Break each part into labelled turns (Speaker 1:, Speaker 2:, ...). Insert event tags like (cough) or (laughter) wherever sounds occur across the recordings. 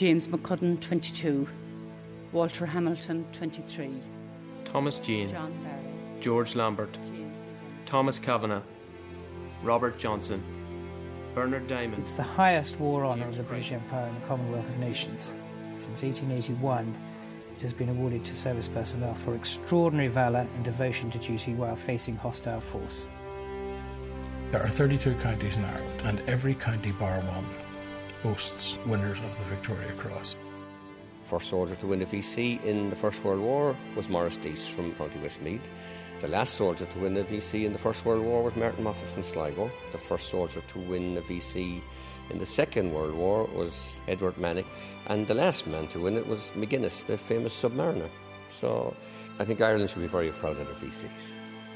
Speaker 1: James McCudden, 22. Walter Hamilton, 23.
Speaker 2: Thomas Jean.
Speaker 1: John Barry.
Speaker 2: George Lambert.
Speaker 1: James
Speaker 2: Thomas Kavanagh. Robert Johnson. Bernard Diamond.
Speaker 3: It's the highest war honour of
Speaker 2: James
Speaker 3: the British Empire and the Commonwealth of Nations. Since 1881, it has been awarded to service personnel for extraordinary valour and devotion to duty while facing hostile force.
Speaker 4: There are 32 counties in Ireland, and every county bar one boasts winners of the Victoria Cross.
Speaker 5: First soldier to win a VC in the First World War was Maurice Dease from County Westmeath. The last soldier to win a VC in the First World War was Martin Moffat from Sligo. The first soldier to win a VC in the Second World War was Edward Mannock. And the last man to win it was Magennis, the famous submariner. So I think Ireland should be very proud of their VCs.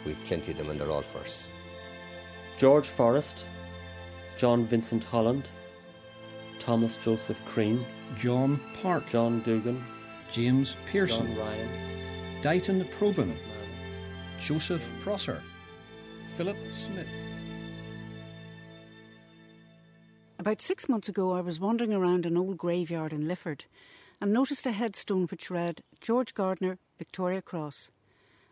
Speaker 5: We've plenty of them and they're all firsts.
Speaker 6: George Forrest, John Vincent Holland, Thomas Joseph Crean,
Speaker 7: John Park,
Speaker 6: John Dugan,
Speaker 7: James Pearson,
Speaker 6: John Ryan,
Speaker 7: Dighton Probyn, Joseph Prosser, Philip Smith.
Speaker 1: About six months ago, I was wandering around an old graveyard in Lifford and noticed a headstone which read George Gardner, Victoria Cross.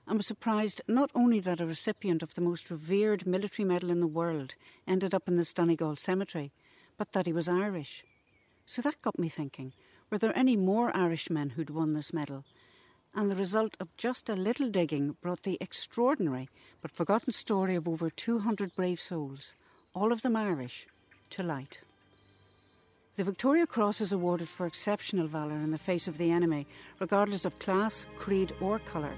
Speaker 1: and was surprised not only that a recipient of the most revered military medal in the world ended up in this Donegal cemetery, but that he was Irish. So that got me thinking were there any more Irishmen who'd won this medal? And the result of just a little digging brought the extraordinary but forgotten story of over 200 brave souls, all of them Irish, to light. The Victoria Cross is awarded for exceptional valour in the face of the enemy, regardless of class, creed, or colour.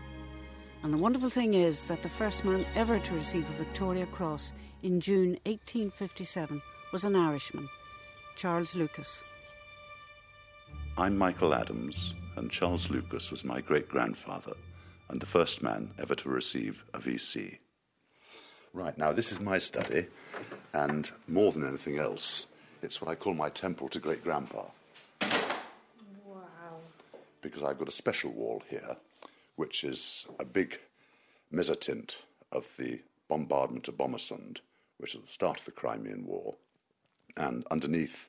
Speaker 1: And the wonderful thing is that the first man ever to receive a Victoria Cross in June 1857 was an Irishman, Charles Lucas.
Speaker 8: I'm Michael Adams, and Charles Lucas was my great grandfather and the first man ever to receive a VC. Right, now this is my study, and more than anything else, it's what I call my temple to great grandpa. Wow. Because I've got a special wall here, which is a big mezzotint of the bombardment of Bomarsund, which is the start of the Crimean War. And underneath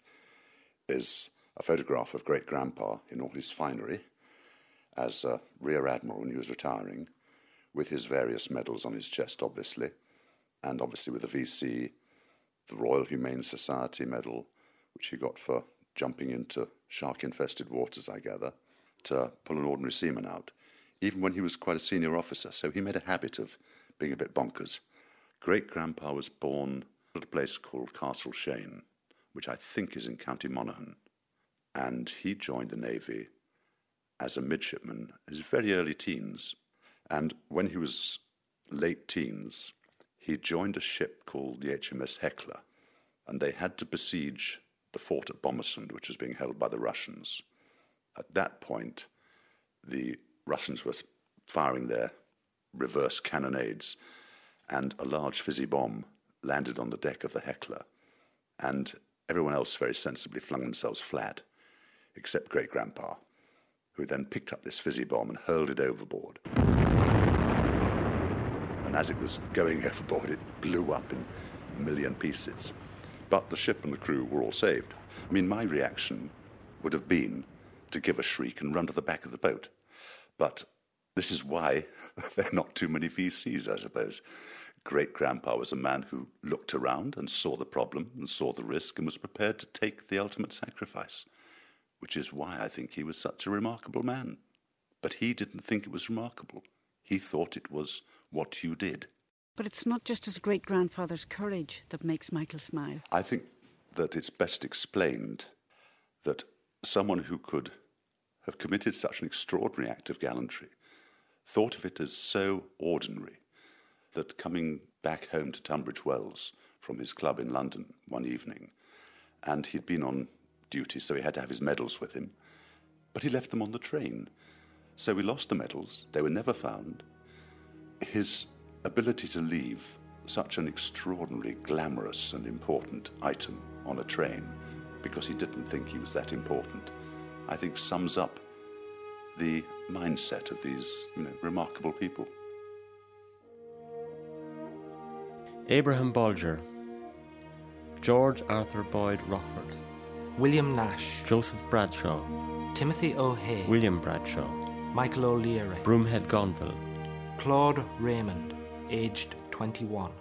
Speaker 8: is a photograph of great grandpa in all his finery as a rear admiral when he was retiring, with his various medals on his chest, obviously, and obviously with the VC, the Royal Humane Society medal, which he got for jumping into shark infested waters, I gather, to pull an ordinary seaman out, even when he was quite a senior officer. So he made a habit of being a bit bonkers. Great grandpa was born at a place called Castle Shane, which I think is in County Monaghan and he joined the Navy as a midshipman his very early teens. And when he was late teens, he joined a ship called the HMS Hecla, and they had to besiege the fort at Bomarsund, which was being held by the Russians. At that point, the Russians were firing their reverse cannonades, and a large fizzy bomb landed on the deck of the Hecla, and everyone else very sensibly flung themselves flat except great grandpa, who then picked up this fizzy bomb and hurled it overboard. And as it was going overboard, it blew up in a million pieces. But the ship and the crew were all saved. I mean, my reaction would have been to give a shriek and run to the back of the boat. But this is why (laughs) there are not too many VCs, I suppose. Great grandpa was a man who looked around and saw the problem and saw the risk and was prepared to take the ultimate sacrifice which is why I think he was such a remarkable man. But he didn't think it was remarkable. He thought it was what you did.
Speaker 1: But it's not just his great grandfather's courage that makes Michael smile.
Speaker 8: I think that it's best explained that someone who could have committed such an extraordinary act of gallantry thought of it as so ordinary that coming back home to Tunbridge Wells from his club in London one evening, and he'd been on duty, so he had to have his medals with him. But he left them on the train. So we lost the medals. They were never found. His ability to leave such an extraordinarily glamorous and important item on a train because he didn't think he was that important, I think sums up the mindset of these you know, remarkable people.
Speaker 6: Abraham Bolger, George Arthur Boyd Rochfort,
Speaker 9: William Nash,
Speaker 6: Joseph Bradshaw,
Speaker 9: Timothy O'Hea,
Speaker 6: William Bradshaw,
Speaker 9: Michael O'Leary,
Speaker 6: Bromhead Gonville,
Speaker 9: Claude Raymond, aged 21.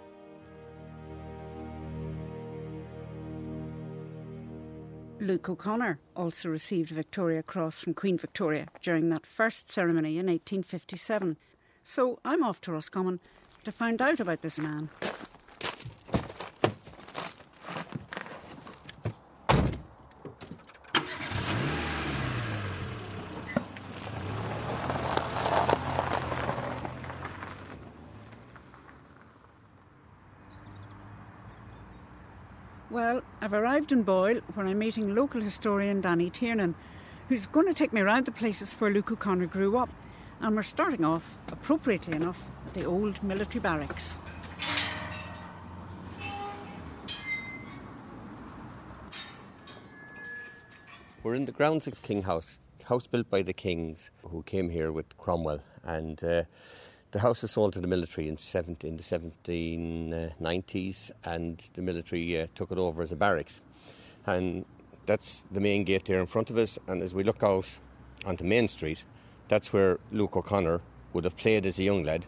Speaker 1: Luke O'Connor also received a Victoria Cross from Queen Victoria during that first ceremony in 1857. So I'm off to Roscommon to find out about this man. Well, I've arrived in Boyle where I'm meeting local historian Danny Tiernan, who's going to take me around the places where Luke O'Connor grew up. And we're starting off, appropriately enough, at the old military barracks.
Speaker 5: We're in the grounds of King House, house built by the kings who came here with Cromwell, and uh, the house was sold to the military in, 17, in the 1790s, and the military uh, took it over as a barracks. And that's the main gate there in front of us. And as we look out onto Main Street, that's where Luke O'Connor would have played as a young lad.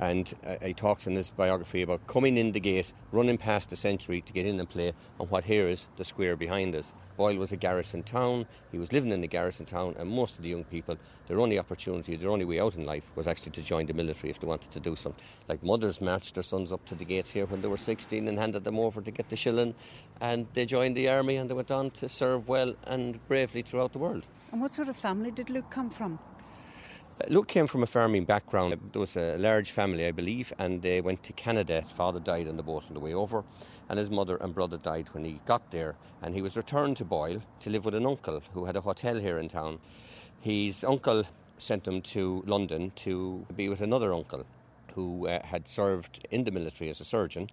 Speaker 5: And uh, he talks in his biography about coming in the gate, running past the century to get in and play, and what here is the square behind us. Boyle was a garrison town, he was living in the garrison town, and most of the young people, their only opportunity, their only way out in life was actually to join the military if they wanted to do something. Like mothers marched their sons up to the gates here when they were 16 and handed them over to get the shilling, and they joined the army and they went on to serve well and bravely throughout the world.
Speaker 1: And what sort of family did Luke come from?
Speaker 5: Uh, Luke came from a farming background. There was a large family, I believe, and they went to Canada. His father died on the boat on the way over, and his mother and brother died when he got there. And he was returned to Boyle to live with an uncle who had a hotel here in town. His uncle sent him to London to be with another uncle who uh, had served in the military as a surgeon.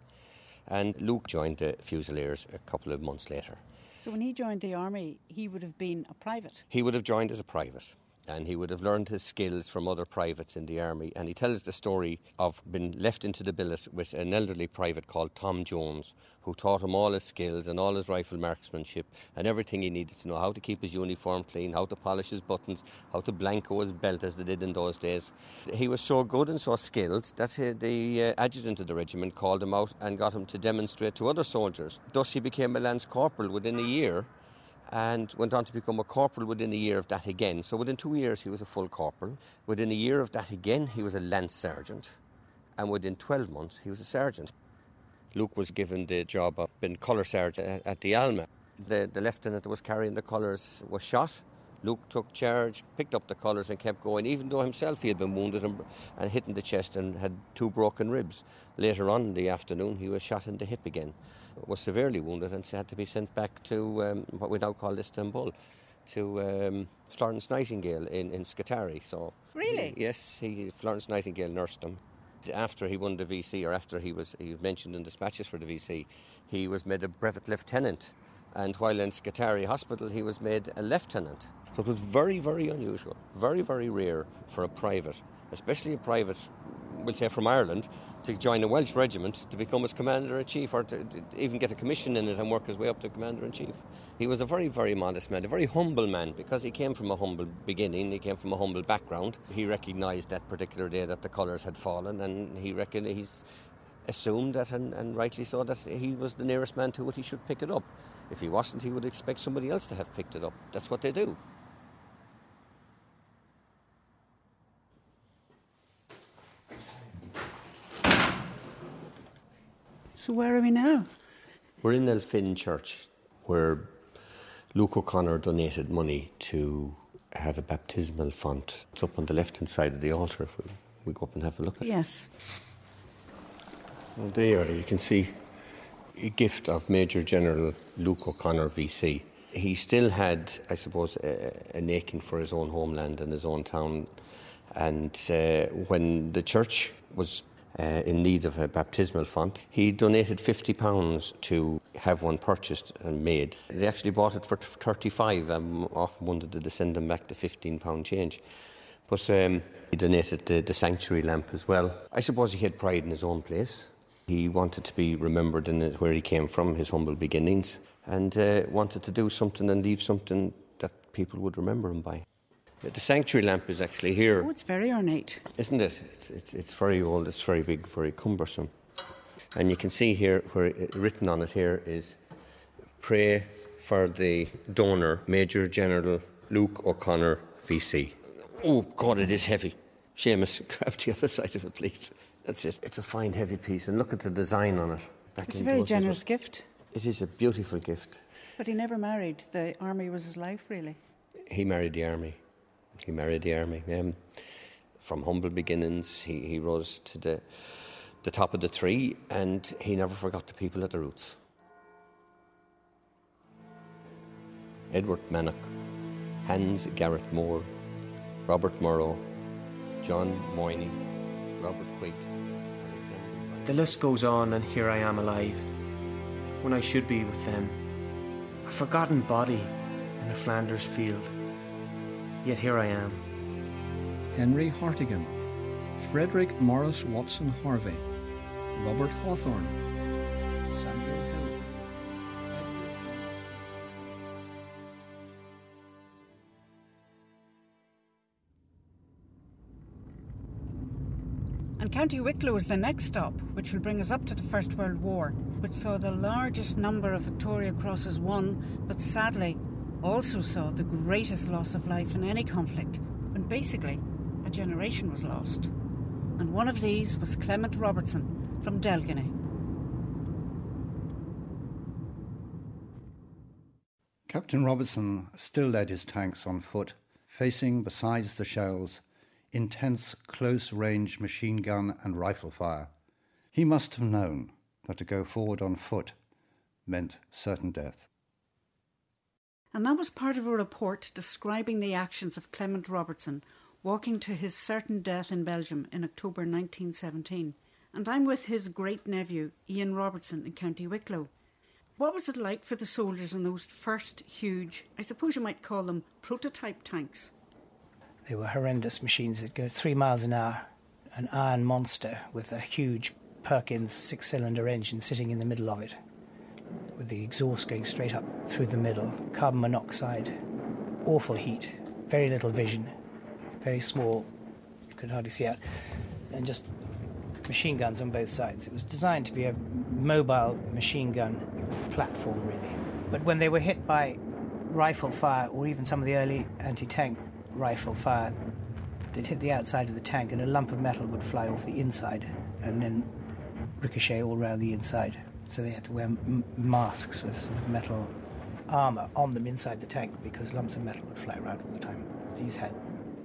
Speaker 5: And Luke joined the Fusiliers a couple of months later.
Speaker 1: So when he joined the army, he would have been a private.
Speaker 5: He would have joined as a private and he would have learned his skills from other privates in the army. And he tells the story of being left into the billet with an elderly private called Tom Jones, who taught him all his skills and all his rifle marksmanship and everything he needed to know how to keep his uniform clean, how to polish his buttons, how to blanco his belt as they did in those days. He was so good and so skilled that the uh, adjutant of the regiment called him out and got him to demonstrate to other soldiers. Thus, he became a lance corporal within a year and went on to become a corporal within a year of that again. So within two years, he was a full corporal. Within a year of that again, he was a lance sergeant. And within 12 months, he was a sergeant. Luke was given the job of being colour sergeant at the Alma. The, the lieutenant that was carrying the colours was shot. Luke took charge, picked up the colours, and kept going, even though himself he had been wounded and, and hit in the chest and had two broken ribs. Later on in the afternoon, he was shot in the hip again was severely wounded and had to be sent back to um, what we now call Istanbul, to um, Florence Nightingale in, in Scutari. So
Speaker 1: really,
Speaker 5: he, yes, he, Florence Nightingale nursed him. After he won the VC, or after he was he was mentioned in dispatches for the VC, he was made a brevet lieutenant, and while in Scutari Hospital, he was made a lieutenant. So it was very, very unusual, very, very rare for a private, especially a private, we'll say from Ireland, to join a Welsh regiment to become its commander in chief or to even get a commission in it and work his way up to commander in chief. He was a very, very modest man, a very humble man because he came from a humble beginning, he came from a humble background. He recognised that particular day that the colours had fallen and he reckoned he's assumed that, and, and rightly so, that he was the nearest man to it, he should pick it up. If he wasn't, he would expect somebody else to have picked it up. That's what they do.
Speaker 1: So where are we now?
Speaker 5: We're in Elphin Church, where Luke O'Connor donated money to have a baptismal font. It's up on the left hand side of the altar if we, we go up and have a look at
Speaker 1: it. Yes.
Speaker 5: Well, there you can see a gift of Major General Luke O'Connor VC. He still had, I suppose, a, an aching for his own homeland and his own town. And uh, when the church was uh, in need of a baptismal font. He donated £50 to have one purchased and made. They actually bought it for 35 I'm often wanted to send them back the £15 change. But um, he donated the, the sanctuary lamp as well. I suppose he had pride in his own place. He wanted to be remembered in where he came from, his humble beginnings. and uh, wanted to do something and leave something that people would remember him by. The sanctuary lamp is actually here.
Speaker 1: Oh, it's very ornate.
Speaker 5: Isn't it? It's, it's, it's very old, it's very big, very cumbersome. And you can see here where it, written on it here is pray for the donor, Major General Luke O'Connor, VC. Oh, God, it is heavy. Seamus, (laughs) grab the other side of it, please. That's it. It's a fine, heavy piece, and look at the design on it. Back
Speaker 1: It's a very generous gift.
Speaker 5: It is a beautiful gift.
Speaker 1: But he never married. The army was his life, really.
Speaker 5: He married the army. He married the army. Um, from humble beginnings, he, he rose to the, the top of the tree, and he never forgot the people at the roots. Edward Mannock, Hans Garrett Moore, Robert Morrow, John Moyney, Robert Quigg.
Speaker 2: The list goes on, and here I am alive, when I should be with them. A forgotten body in a Flanders field. Yet here I am.
Speaker 7: Henry Hartigan, Frederick Maurice Watson Harvey, Robert Hawthorne, Samuel Hill.
Speaker 1: And County Wicklow is the next stop, which will bring us up to the First World War, which saw the largest number of Victoria Crosses won, but sadly also saw the greatest loss of life in any conflict, when basically a generation was lost. And one of these was Clement Robertson from Delgany.
Speaker 10: Captain Robertson still led his tanks on foot, facing, besides the shells, intense close range machine gun and rifle fire. He must have known that to go forward on foot meant certain death.
Speaker 1: And that was part of a report describing the actions of Clement Robertson walking to his certain death in Belgium in October 1917. And I'm with his great nephew, Ian Robertson, in County Wicklow. What was it like for the soldiers in those first huge, I suppose you might call them prototype tanks?
Speaker 3: They were horrendous machines that go three miles an hour, an iron monster with a huge Perkins six cylinder engine sitting in the middle of it, with the exhaust going straight up through the middle, carbon monoxide, awful heat, very little vision, very small, you could hardly see out, and just machine guns on both sides. It was designed to be a mobile machine gun platform, really. But when they were hit by rifle fire, or even some of the early anti tank rifle fire, they'd hit the outside of the tank and a lump of metal would fly off the inside and then ricochet all around the inside. So they had to wear m- masks with sort of metal armour on them inside the tank because lumps of metal would fly around all the time. These had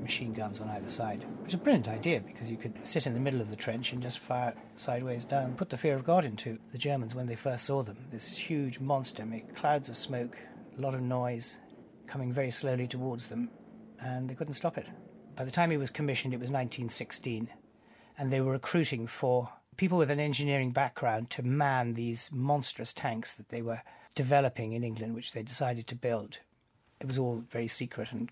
Speaker 3: machine guns on either side. It was a brilliant idea because you could sit in the middle of the trench and just fire sideways down, put the fear of God into the Germans when they first saw them. This huge monster made clouds of smoke, a lot of noise, coming very slowly towards them, and they couldn't stop it. By the time he was commissioned, it was 1916, and they were recruiting for people with an engineering background to man these monstrous tanks that they were developing in England, which they decided to build. It was all very secret, and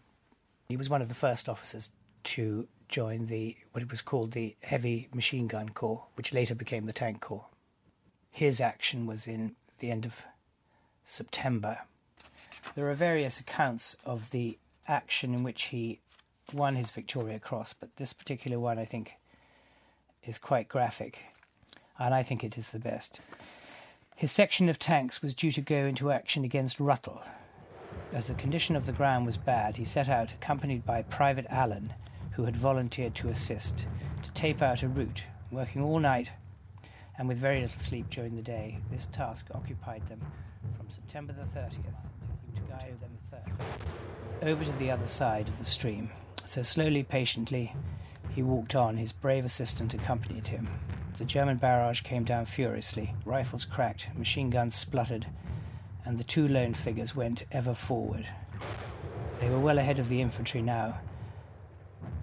Speaker 3: he was one of the first officers to join the what was called the Heavy Machine Gun Corps, which later became the Tank Corps. His action was in the end of September. There are various accounts of the action in which he won his Victoria Cross, but this particular one I think is quite graphic, and I think it is the best. His section of tanks was due to go into action against Reutel. As the condition of the ground was bad, he set out, accompanied by Private Allen, who had volunteered to assist, to tape out a route, working all night and with very little sleep during the day. This task occupied them from September the 30th to guide them third over to the other side of the stream. So slowly, patiently, he walked on. His brave assistant accompanied him. The German barrage came down furiously. Rifles cracked, machine guns spluttered, and the two lone figures went ever forward. They were well ahead of the infantry now,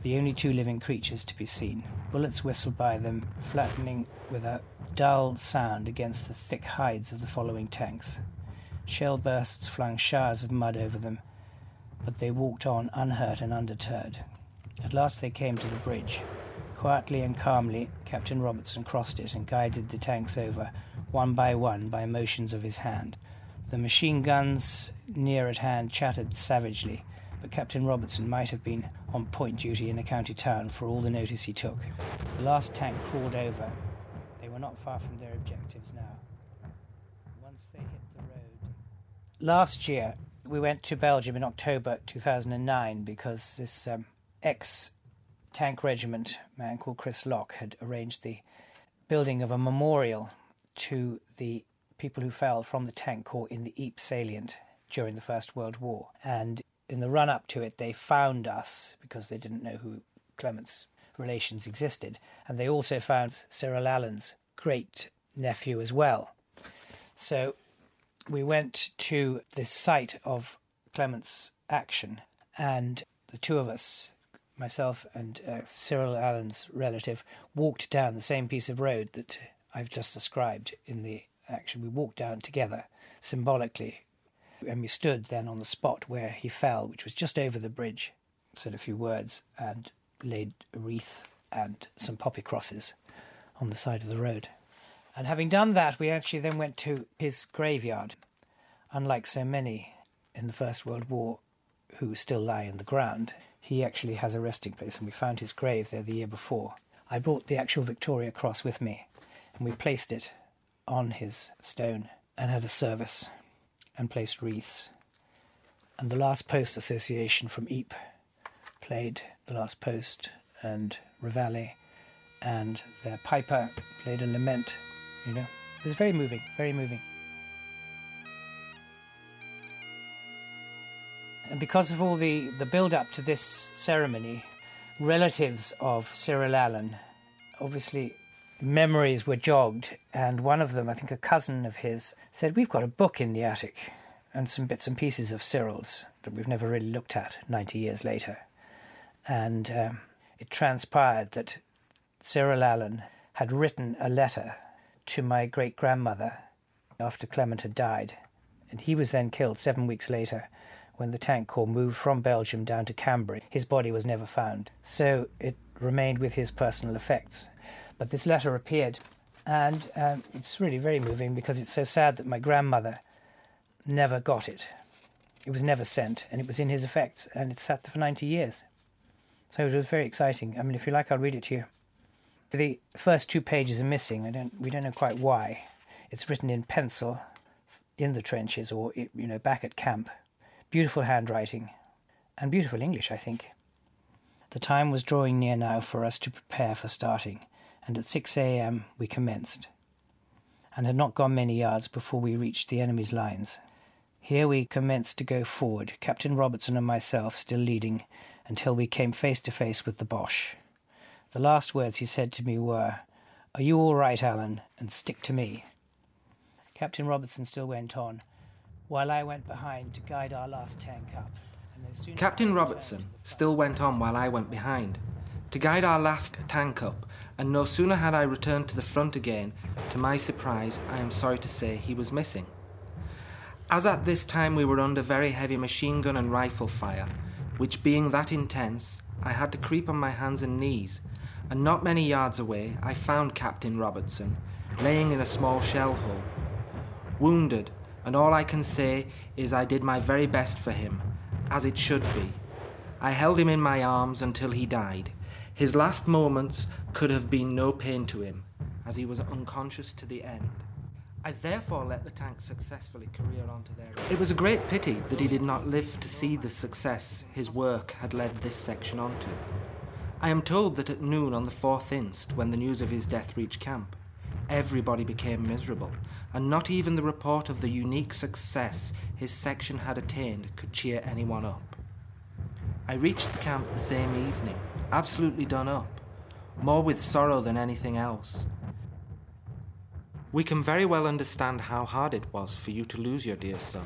Speaker 3: the only two living creatures to be seen. Bullets whistled by them, flattening with a dull sound against the thick hides of the following tanks. Shell bursts flung showers of mud over them, but they walked on unhurt and undeterred. At last they came to the bridge. Quietly and calmly, Captain Robertson crossed it and guided the tanks over, one by one, by motions of his hand. The machine guns near at hand chattered savagely, but Captain Robertson might have been on point duty in a county town for all the notice he took. The last tank crawled over. They were not far from their objectives now. Once they hit the road. Last year, we went to Belgium in October 2009 because this um, ex tank regiment man called Chris Locke had arranged the building of a memorial to the people who fell from the tank corps in the Ypres salient during the First World War. And in the run up to it, they found us because they didn't know who Clement's relations existed. And they also found Cyril Allen's great nephew as well. So we went to the site of Clement's action, and the two of us, myself and uh, Cyril Allen's relative, walked down the same piece of road that I've just described in the action. We walked down together symbolically, and we stood then on the spot where he fell, which was just over the bridge, said a few words, and laid a wreath and some poppy crosses on the side of the road. And having done that, we actually then went to his graveyard. Unlike so many in the First World War who still lie in the ground, he actually has a resting place, and we found his grave there the year before. I brought the actual Victoria Cross with me, and we placed it on his stone and had a service and placed wreaths. And the Last Post Association from Ypres played The Last Post and Reveille, and their piper played a lament, you know. It was very moving, very moving. And because of all the, the build up to this ceremony, relatives of Cyril Allen, obviously memories were jogged. And one of them, I think a cousin of his, said, We've got a book in the attic and some bits and pieces of Cyril's that we've never really looked at 90 years later. And um, it transpired that Cyril Allen had written a letter to my great grandmother after Clement had died. And he was then killed seven weeks later when the tank corps moved from Belgium down to Cambrai. His body was never found. So it remained with his personal effects. But this letter appeared, and um, it's really very moving because it's so sad that my grandmother never got it. It was never sent, and it was in his effects, and it sat there for 90 years. So it was very exciting. I mean, if you like, I'll read it to you. The first two pages are missing. I don't, we don't know quite why. It's written in pencil in the trenches or, you know, back at camp. Beautiful handwriting and beautiful English, I think. The time was drawing near now for us to prepare for starting, and at 6 a.m. we commenced, and had not gone many yards before we reached the enemy's lines. Here we commenced to go forward, Captain Robertson and myself still leading, until we came face to face with the Boche. The last words he said to me were, Are you all right, Allen, and stick to me? Captain Robertson still went on, while I went behind to guide our last tank up.
Speaker 9: Captain Robertson still went on while I went behind to guide our last tank up, and no sooner had I returned to the front again, to my surprise, I am sorry to say he was missing. As at this time we were under very heavy machine gun and rifle fire, which being that intense, I had to creep on my hands and knees, and not many yards away I found Captain Robertson, laying in a small shell hole. Wounded, and all I can say is I did my very best for him, as it should be. I held him in my arms until he died. His last moments could have been no pain to him, as he was unconscious to the end. I therefore let the tank successfully career on to their. It was a great pity that he did not live to see the success his work had led this section on to. I am told that at noon on the 4th inst, when the news of his death reached camp, everybody became miserable, and not even the report of the unique success his section had attained could cheer anyone up. I reached the camp the same evening, absolutely done up, more with sorrow than anything else. We can very well understand how hard it was for you to lose your dear son,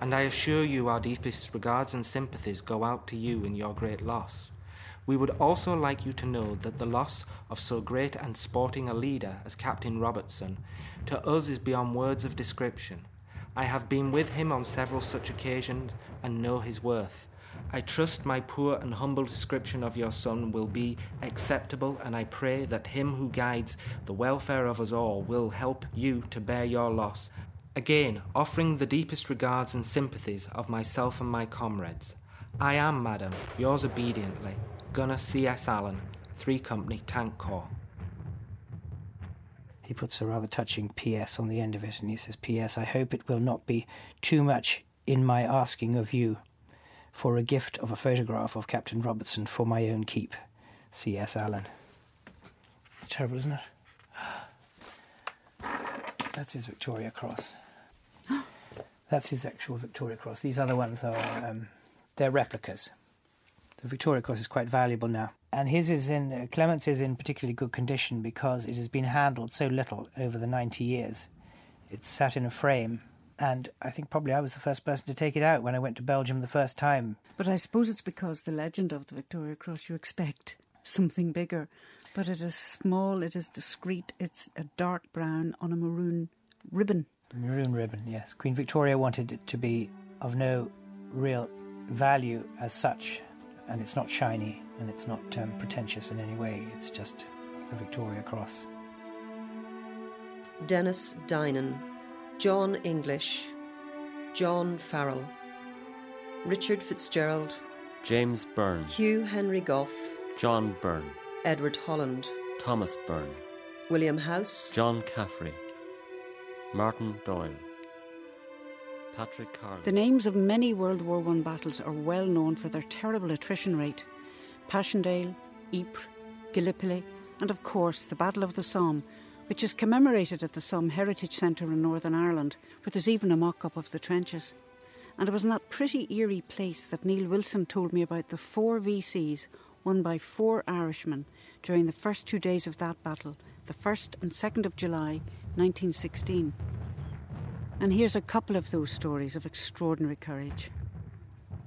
Speaker 9: and I assure you our deepest regards and sympathies go out to you in your great loss. We would also like you to know that the loss of so great and sporting a leader as Captain Robertson to us is beyond words of description. I have been with him on several such occasions and know his worth. I trust my poor and humble description of your son will be acceptable, and I pray that him who guides the welfare of us all will help you to bear your loss. Again, offering the deepest regards and sympathies of myself and my comrades. I am, madam, yours obediently, Gunner C.S. Allen, 3 Company Tank Corps.
Speaker 3: He puts a rather touching PS on the end of it, and he says, P.S. I hope it will not be too much in my asking of you for a gift of a photograph of Captain Robertson for my own keep. C.S. Allen. Terrible, isn't it? (gasps) That's his Victoria Cross. (gasps) That's his actual Victoria Cross. These other ones are um, they're replicas. The Victoria Cross is quite valuable now, and his is in uh, Clement's is in particularly good condition because it has been handled so little over the ninety years. It's sat in a frame, and I think probably I was the first person to take it out when I went to Belgium the first time.
Speaker 1: But I suppose it's because the legend of the Victoria Cross you expect something bigger. But it is small, it is discreet, it's a dark brown on a maroon ribbon.
Speaker 3: Maroon ribbon, yes. Queen Victoria wanted it to be of no real value as such, and it's not shiny and it's not um, pretentious in any way. It's just the Victoria Cross.
Speaker 11: Dennis Dynon, John English, John Farrell, Richard Fitzgerald,
Speaker 6: James Byrne,
Speaker 11: Hugh Henry Gough,
Speaker 6: John Byrne,
Speaker 11: Edward Holland,
Speaker 6: Thomas Byrne,
Speaker 11: William House,
Speaker 6: John Caffrey, Martin Doyle, Patrick Carlin.
Speaker 1: The names of many World War I battles are well known for their terrible attrition rate. Passchendaele, Ypres, Gallipoli, and of course the Battle of the Somme, which is commemorated at the Somme Heritage Centre in Northern Ireland, where there's even a mock up of the trenches. And it was in that pretty eerie place that Neil Wilson told me about the four VCs won by four Irishmen during the first two days of that battle, the 1st and 2nd of July 1916. And here's a couple of those stories of extraordinary courage.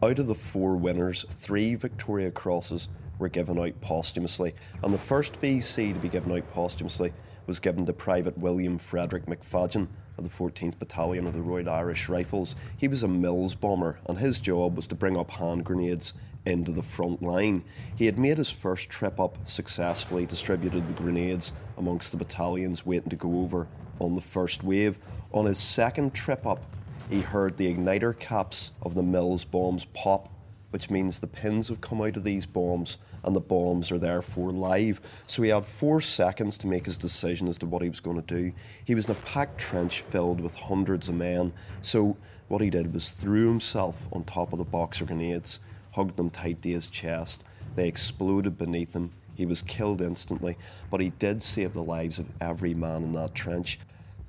Speaker 12: Out of the four winners, three Victoria Crosses were given out posthumously, and the first VC to be given out posthumously was given to Private William Frederick McFadzean of the 14th Battalion of the Royal Irish Rifles. He was a Mills bomber, and his job was to bring up hand grenades into the front line. He had made his first trip up successfully, distributed the grenades amongst the battalions waiting to go over on the first wave. On his second trip up, he heard the igniter caps of the Mills bombs pop, which means the pins have come out of these bombs and the bombs are therefore live. So he had four seconds to make his decision as to what he was going to do. He was in a packed trench filled with hundreds of men. So what he did was threw himself on top of the boxer grenades hugged them tight to his chest. They exploded beneath him. He was killed instantly, but he did save the lives of every man in that trench.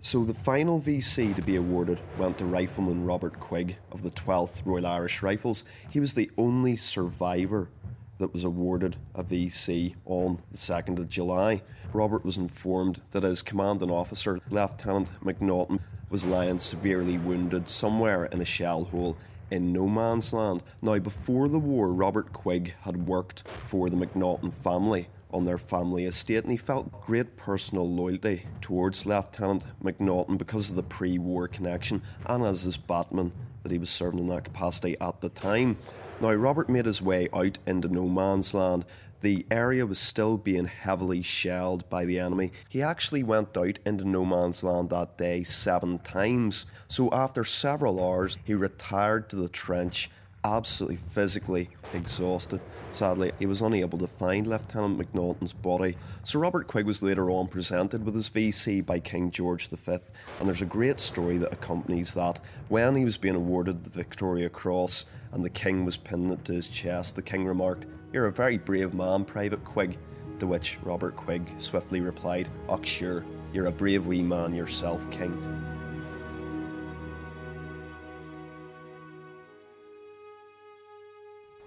Speaker 12: So the final VC to be awarded went to Rifleman Robert Quigg of the 12th Royal Irish Rifles. He was the only survivor that was awarded a VC on the 2nd of July. Robert was informed that his commanding officer, Lieutenant McNaughton, was lying severely wounded somewhere in a shell hole in no man's land. Now, before the war, Robert Quigg had worked for the McNaughton family on their family estate, and he felt great personal loyalty towards Lieutenant McNaughton because of the pre war connection and as his batman that he was serving in that capacity at the time. Now, Robert made his way out into no man's land the area was still being heavily shelled by the enemy. He actually went out into no man's land that day seven times. So after several hours, he retired to the trench, absolutely physically exhausted. Sadly, he was unable to find Lieutenant McNaughton's body, Sir Robert Quigg was later on presented with his VC by King George V, and there's a great story that accompanies that. When he was being awarded the Victoria Cross and the King was pinning it to his chest, the King remarked, you're a very brave man, Private Quigg. To which Robert Quigg swiftly replied, Och, sure, you're a brave wee man yourself, King.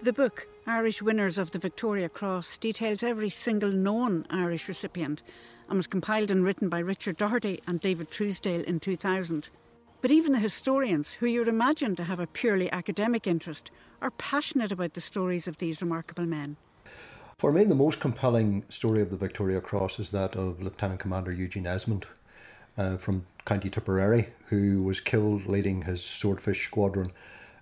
Speaker 1: The book, Irish Winners of the Victoria Cross, details every single known Irish recipient and was compiled and written by Richard Doherty and David Truesdale in 2000. But even the historians, who you'd imagine to have a purely academic interest, are passionate about the stories of these remarkable men.
Speaker 13: For me, the most compelling story of the Victoria Cross is that of Lieutenant Commander Eugene Esmonde uh, from County Tipperary, who was killed leading his swordfish squadron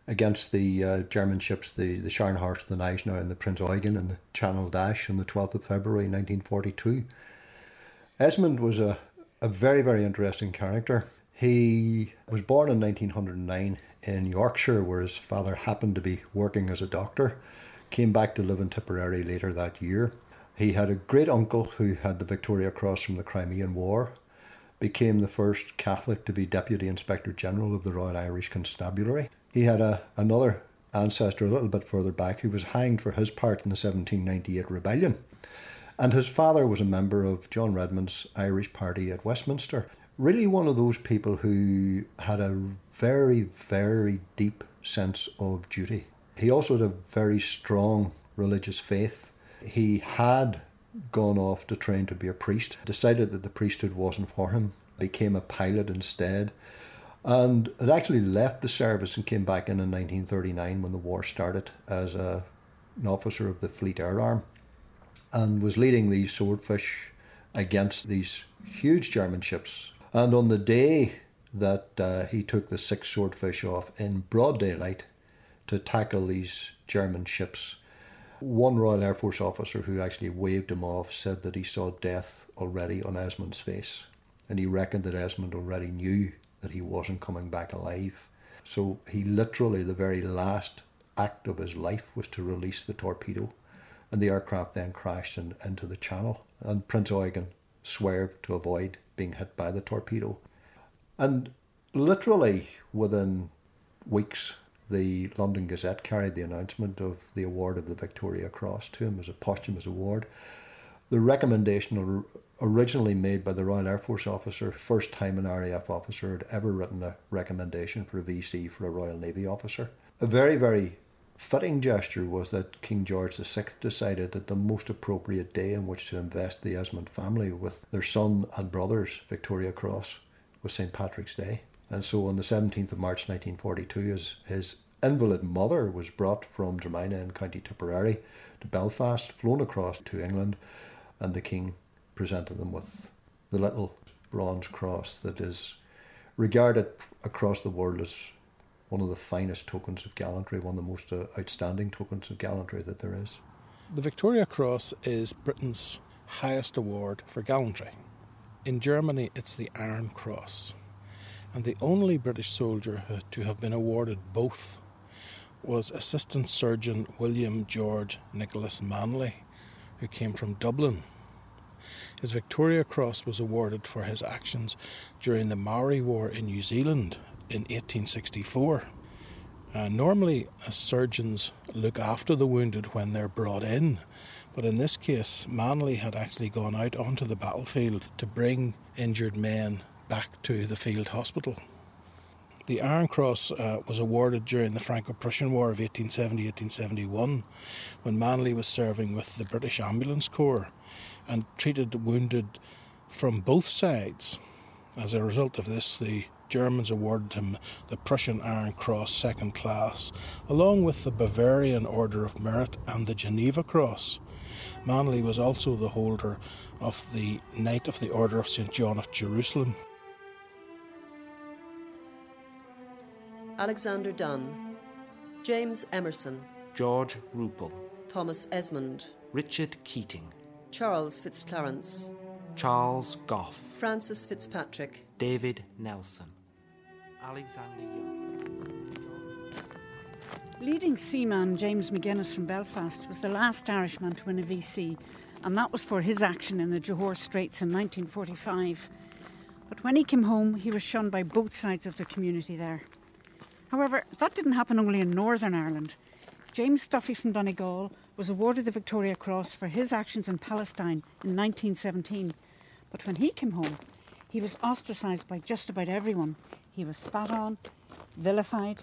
Speaker 13: against the uh, German ships, the, the Scharnhorst, the Gneisenau, and the Prinz Eugen in the Channel Dash on the 12th of February 1942. Esmonde was a, a very, very interesting character. He was born in 1909 in Yorkshire, where his father happened to be working as a doctor. Came back to live in Tipperary later that year. He had a great uncle who had the Victoria Cross from the Crimean War, became the first Catholic to be Deputy Inspector General of the Royal Irish Constabulary. He had a, another ancestor a little bit further back who was hanged for his part in the 1798 rebellion. And his father was a member of John Redmond's Irish Party at Westminster. Really, one of those people who had a very, very deep sense of duty. He also had a very strong religious faith. He had gone off to train to be a priest, decided that the priesthood wasn't for him, became a pilot instead, and had actually left the service and came back in in 1939 when the war started as a, an officer of the Fleet Air Arm and was leading these swordfish against these huge German ships. And on the day that uh, he took the six swordfish off in broad daylight to tackle these German ships, one Royal Air Force officer who actually waved him off said that he saw death already on Esmonde's face. And he reckoned that Esmonde already knew that he wasn't coming back alive. So he literally, the very last act of his life was to release the torpedo. And the aircraft then crashed in, into the channel. And Prinz Eugen swerved to avoid being hit by the torpedo. And literally within weeks, the London Gazette carried the announcement of the award of the Victoria Cross to him as a posthumous award. The recommendation originally made by the Royal Air Force officer, first time an RAF officer had ever written a recommendation for a VC for a Royal Navy officer. A very, very fitting gesture was that King George VI decided that the most appropriate day in which to invest the Esmonde family with their son and brother's Victoria Cross was St. Patrick's Day. And so on the 17th of March 1942, his, his invalid mother was brought from Drominagh in County Tipperary to Belfast, flown across to England, and the King presented them with the little bronze cross that is regarded across the world as one of the finest tokens of gallantry, one of the most uh, outstanding tokens of gallantry that there is.
Speaker 4: The Victoria Cross is Britain's highest award for gallantry. In Germany, it's the Iron Cross and the only British soldier to have been awarded both was Assistant Surgeon William George Nicholas Manley, who came from Dublin. His Victoria Cross was awarded for his actions during the Maori War in New Zealand in 1864. Uh, normally, uh, surgeons look after the wounded when they're brought in, but in this case, Manley had actually gone out onto the battlefield to bring injured men back to the field hospital. The Iron Cross uh, was awarded during the Franco Prussian War of 1870 1871 when Manley was serving with the British Ambulance Corps and treated wounded from both sides. As a result of this, the Germans awarded him the Prussian Iron Cross Second Class, along with the Bavarian Order of Merit and the Geneva Cross. Manley was also the holder of the Knight of the Order of St. John of Jerusalem.
Speaker 11: Alexander Dunn, James Emerson,
Speaker 9: George Rupel,
Speaker 11: Thomas Esmonde,
Speaker 9: Richard Keating,
Speaker 11: Charles Fitzclarence,
Speaker 9: Charles Gough,
Speaker 11: Francis Fitzpatrick,
Speaker 9: David Nelson, Alexander Young.
Speaker 1: Leading seaman James Magennis from Belfast was the last Irishman to win a VC, and that was for his action in the Johore Straits in 1945. But when he came home, he was shunned by both sides of the community there. However, that didn't happen only in Northern Ireland. James Duffy from Donegal was awarded the Victoria Cross for his actions in Palestine in 1917. But when he came home, he was ostracised by just about everyone. He was spat on, vilified,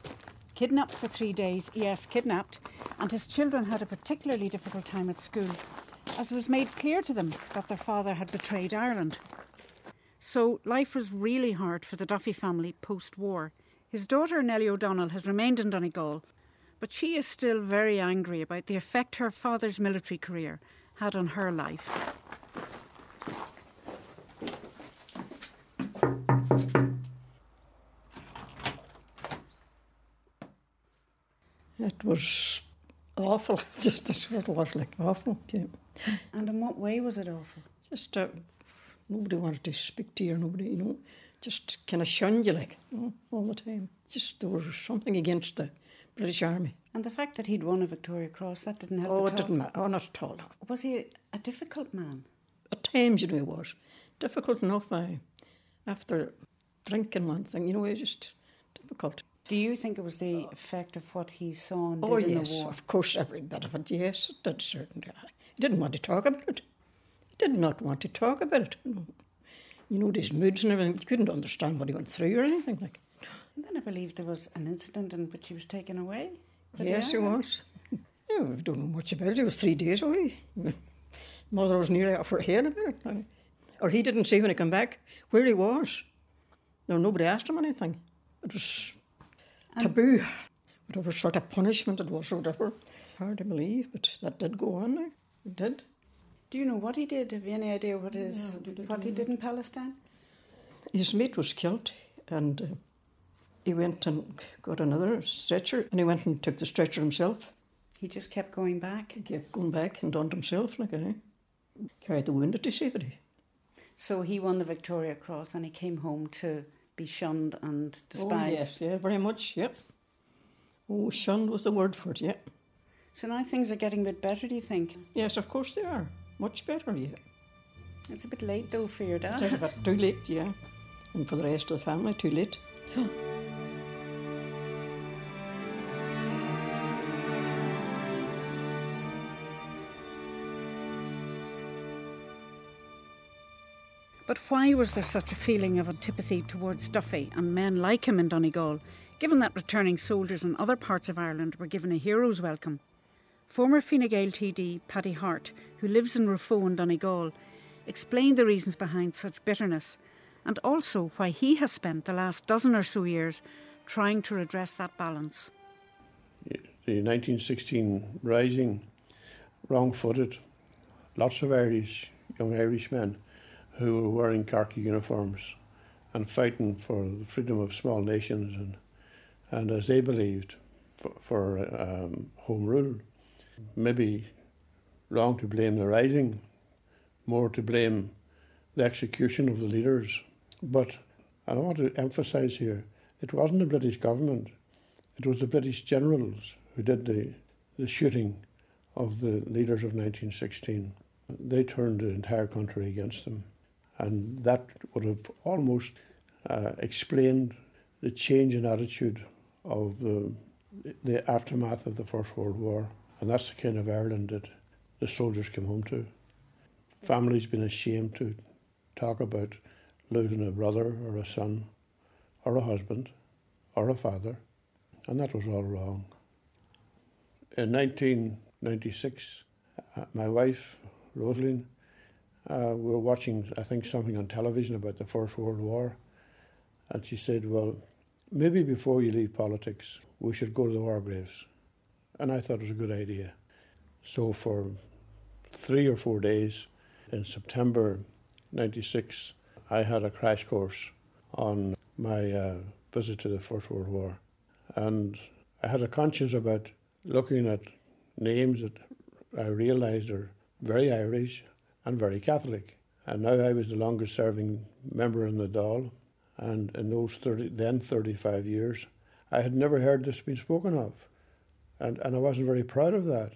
Speaker 1: kidnapped for three days, yes, kidnapped, and his children had a particularly difficult time at school, as it was made clear to them that their father had betrayed Ireland. So life was really hard for the Duffy family post war. His daughter Nellie O'Donnell has remained in Donegal, but she is still very angry about the effect her father's military career had on her life.
Speaker 14: It was awful. (laughs) Just that's what it was like awful. Yeah.
Speaker 1: And in what way was it awful?
Speaker 14: Just uh, nobody wanted to speak to you. Nobody, you know, just kind of shunned you like you know, all the time. Just there was something against the British Army.
Speaker 1: And the fact that he'd won a Victoria Cross, that didn't help
Speaker 14: Oh,
Speaker 1: at
Speaker 14: it
Speaker 1: all.
Speaker 14: didn't matter. Oh, not at all. no.
Speaker 1: Was he a, a difficult man?
Speaker 14: At times, you know, he was difficult enough. I, after drinking one thing, you know, it was just difficult.
Speaker 1: Do you think it was the effect of what he saw and
Speaker 14: Oh
Speaker 1: did in
Speaker 14: yes,
Speaker 1: the war?
Speaker 14: of course, every bit of it. Yes, it did certainly. He didn't want to talk about it. He did not want to talk about it. You know, these moods and everything. You couldn't understand what he went through or anything like.
Speaker 1: And then I believe there was an incident in which he was taken away.
Speaker 14: Yes, he was. Yeah, we don't know much about it. It was three days away. (laughs) Mother was nearly off her head about it. Or he didn't say when he came back where he was. No, nobody asked him anything. It was taboo. Whatever sort of punishment it was or whatever. Hard to believe, but that did go on now. It did.
Speaker 1: Do you know what he did? Have you any idea what his what he did in Palestine?
Speaker 14: His mate was killed and uh, he went and got another stretcher and he went and took the stretcher himself.
Speaker 1: He just kept going back.
Speaker 14: He kept going back and done it himself, like I carried the wounded to safety.
Speaker 1: So he won the Victoria Cross and he came home to be shunned and despised.
Speaker 14: Oh, yes, yeah, very much, yep. Oh, shunned was the word for it, yeah.
Speaker 1: So now things are getting a bit better, do you think?
Speaker 14: Yes, of course they are. Much better, yeah.
Speaker 1: It's a bit late though for your dad.
Speaker 14: It's a bit too late, yeah. And for the rest of the family, too late. (gasps)
Speaker 1: But why was there such a feeling of antipathy towards Duffy and men like him in Donegal, given that returning soldiers in other parts of Ireland were given a hero's welcome? Former Fine Gael TD Paddy Harte, who lives in Raphoe in Donegal, explained the reasons behind such bitterness and also why he has spent the last dozen or so years trying to redress that balance.
Speaker 15: the 1916 rising, wrong footed, lots of Irish, young Irishmen who were wearing khaki uniforms and fighting for the freedom of small nations and, and as they believed, for, for um, home rule. Maybe wrong to blame the rising, more to blame the execution of the leaders. But I want to emphasise here it wasn't the British government, it was the British generals who did the, the shooting of the leaders of 1916. They turned the entire country against them. And that would have almost uh, explained the change in attitude of the, the aftermath of the First World War. And that's the kind of Ireland that the soldiers came home to. Families been ashamed to talk about losing a brother or a son or a husband or a father. And that was all wrong. In 1996, uh, my wife, Rosaline, uh, we were watching, I think, something on television about the First World War. And she said, Well, maybe before you leave politics, we should go to the war graves. And I thought it was a good idea. So for three or four days in September 96, I had a crash course on my uh, visit to the First World War. And I had a conscience about looking at names that I realised are very Irish and very Catholic. And now I was the longest serving member in the Dáil. And in those 30, then 35 years, I had never heard this being spoken of. And, and I wasn't very proud of that.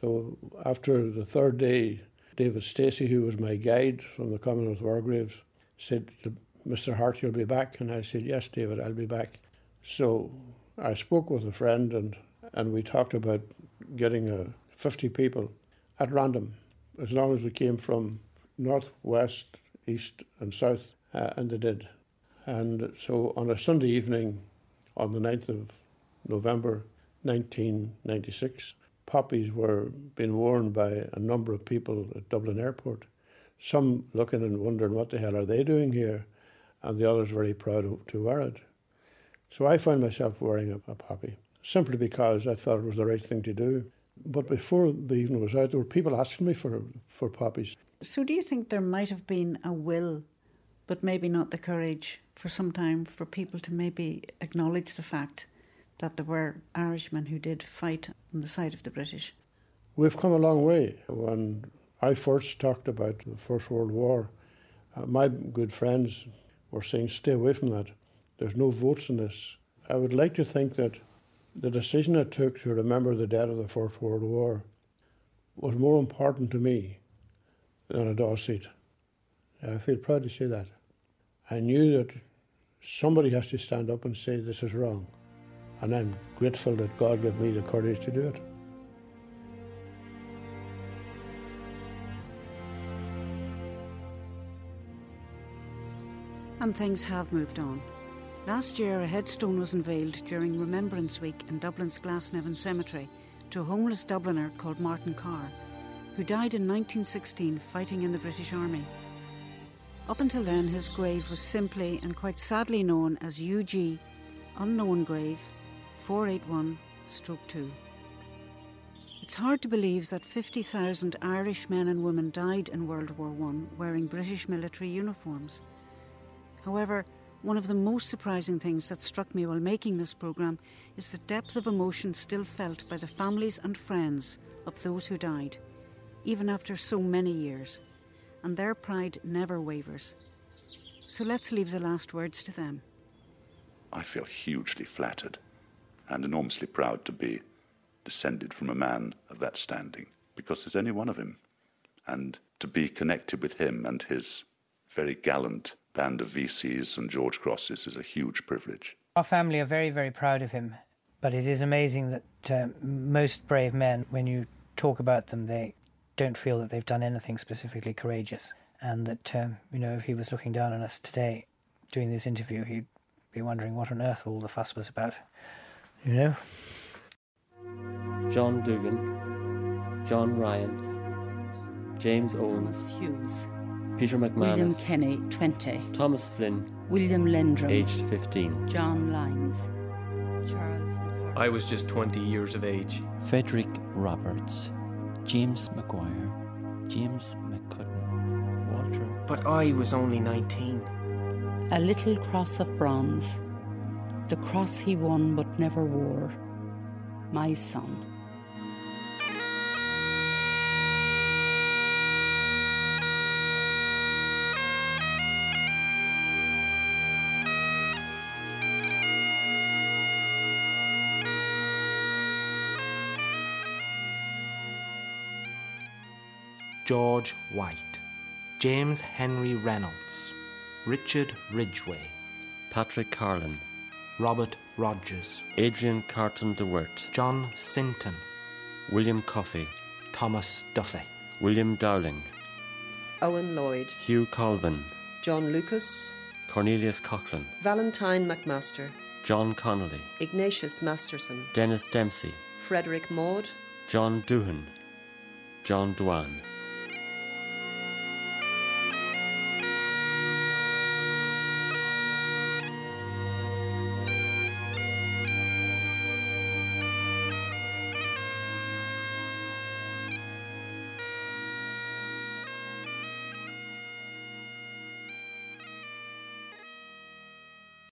Speaker 15: So after the third day, David Stacey, who was my guide from the Commonwealth War Graves, said, Mr. Harte, you'll be back. And I said, Yes, David, I'll be back. So I spoke with a friend and, and we talked about getting uh, 50 people at random, as long as we came from north, west, east, and south, uh, and they did. And so on a Sunday evening, on the 9th of November 1996, poppies were being worn by a number of people at Dublin Airport. Some looking and wondering what the hell are they doing here, and the others very proud to wear it. So I found myself wearing a, a poppy simply because I thought it was the right thing to do. But before the evening was out, there were people asking me for for poppies.
Speaker 1: So, do you think there might have been a will, but maybe not the courage for some time for people to maybe acknowledge the fact that there were Irishmen who did fight on the side of the British?
Speaker 15: We've come a long way. When I first talked about the First World War, uh, my good friends were saying, stay away from that. There's no votes in this. I would like to think that the decision I took to remember the dead of the First World War was more important to me than a Dáil seat. I feel proud to say that. I knew that somebody has to stand up and say this is wrong. And I'm grateful that God gave me the courage to do it.
Speaker 1: And things have moved on. Last year, a headstone was unveiled during Remembrance Week in Dublin's Glasnevin Cemetery to a homeless Dubliner called Martin Carr, who died in 1916 fighting in the British Army. Up until then, his grave was simply and quite sadly known as UG Unknown Grave 481 stroke 2. It's hard to believe that 50,000 Irish men and women died in World War I wearing British military uniforms. However, one of the most surprising things that struck me while making this programme is the depth of emotion still felt by the families and friends of those who died, even after so many years, and their pride never wavers. So let's leave the last words to them.
Speaker 8: I feel hugely flattered and enormously proud to be descended from a man of that standing, because there's only one of him. And to be connected with him and his very gallant band of VCs and George Crosses is a huge privilege.
Speaker 3: Our family are very, very proud of him, but it is amazing that uh, most brave men, when you talk about them, they don't feel that they've done anything specifically courageous. And that, um, you know, if he was looking down on us today doing this interview, he'd be wondering what on earth all the fuss was about. You know?
Speaker 6: John Dugan, John Ryan, James Owens,
Speaker 16: Hughes,
Speaker 6: Peter McManus,
Speaker 16: William Kenny, 20,
Speaker 6: Thomas Flinn,
Speaker 16: William Lendrum,
Speaker 6: aged 15,
Speaker 16: John Lyons, Charles McCarthy.
Speaker 2: I was just 20 years of age.
Speaker 17: Frederick Roberts, James Maguire, James McCutton, Walter.
Speaker 2: But I was only 19.
Speaker 16: A little cross of bronze, the cross he won but never wore, my son.
Speaker 9: George White, James Henry Reynolds, Richard Ridgeway,
Speaker 6: Patrick Carlin,
Speaker 9: Robert Rogers,
Speaker 6: Adrian Carton de Wiart,
Speaker 9: John Sinton,
Speaker 6: William Coffey,
Speaker 9: Thomas Duffy,
Speaker 6: William Dowling,
Speaker 11: Owen Lloyd,
Speaker 6: Hugh Colvin,
Speaker 11: John Lucas,
Speaker 6: Cornelius Coughlan,
Speaker 11: Valentine McMaster,
Speaker 6: John Connolly,
Speaker 11: Ignatius Masterson,
Speaker 6: Dennis Dempsey,
Speaker 11: Frederick Maude,
Speaker 6: John Doohan, John Dwan,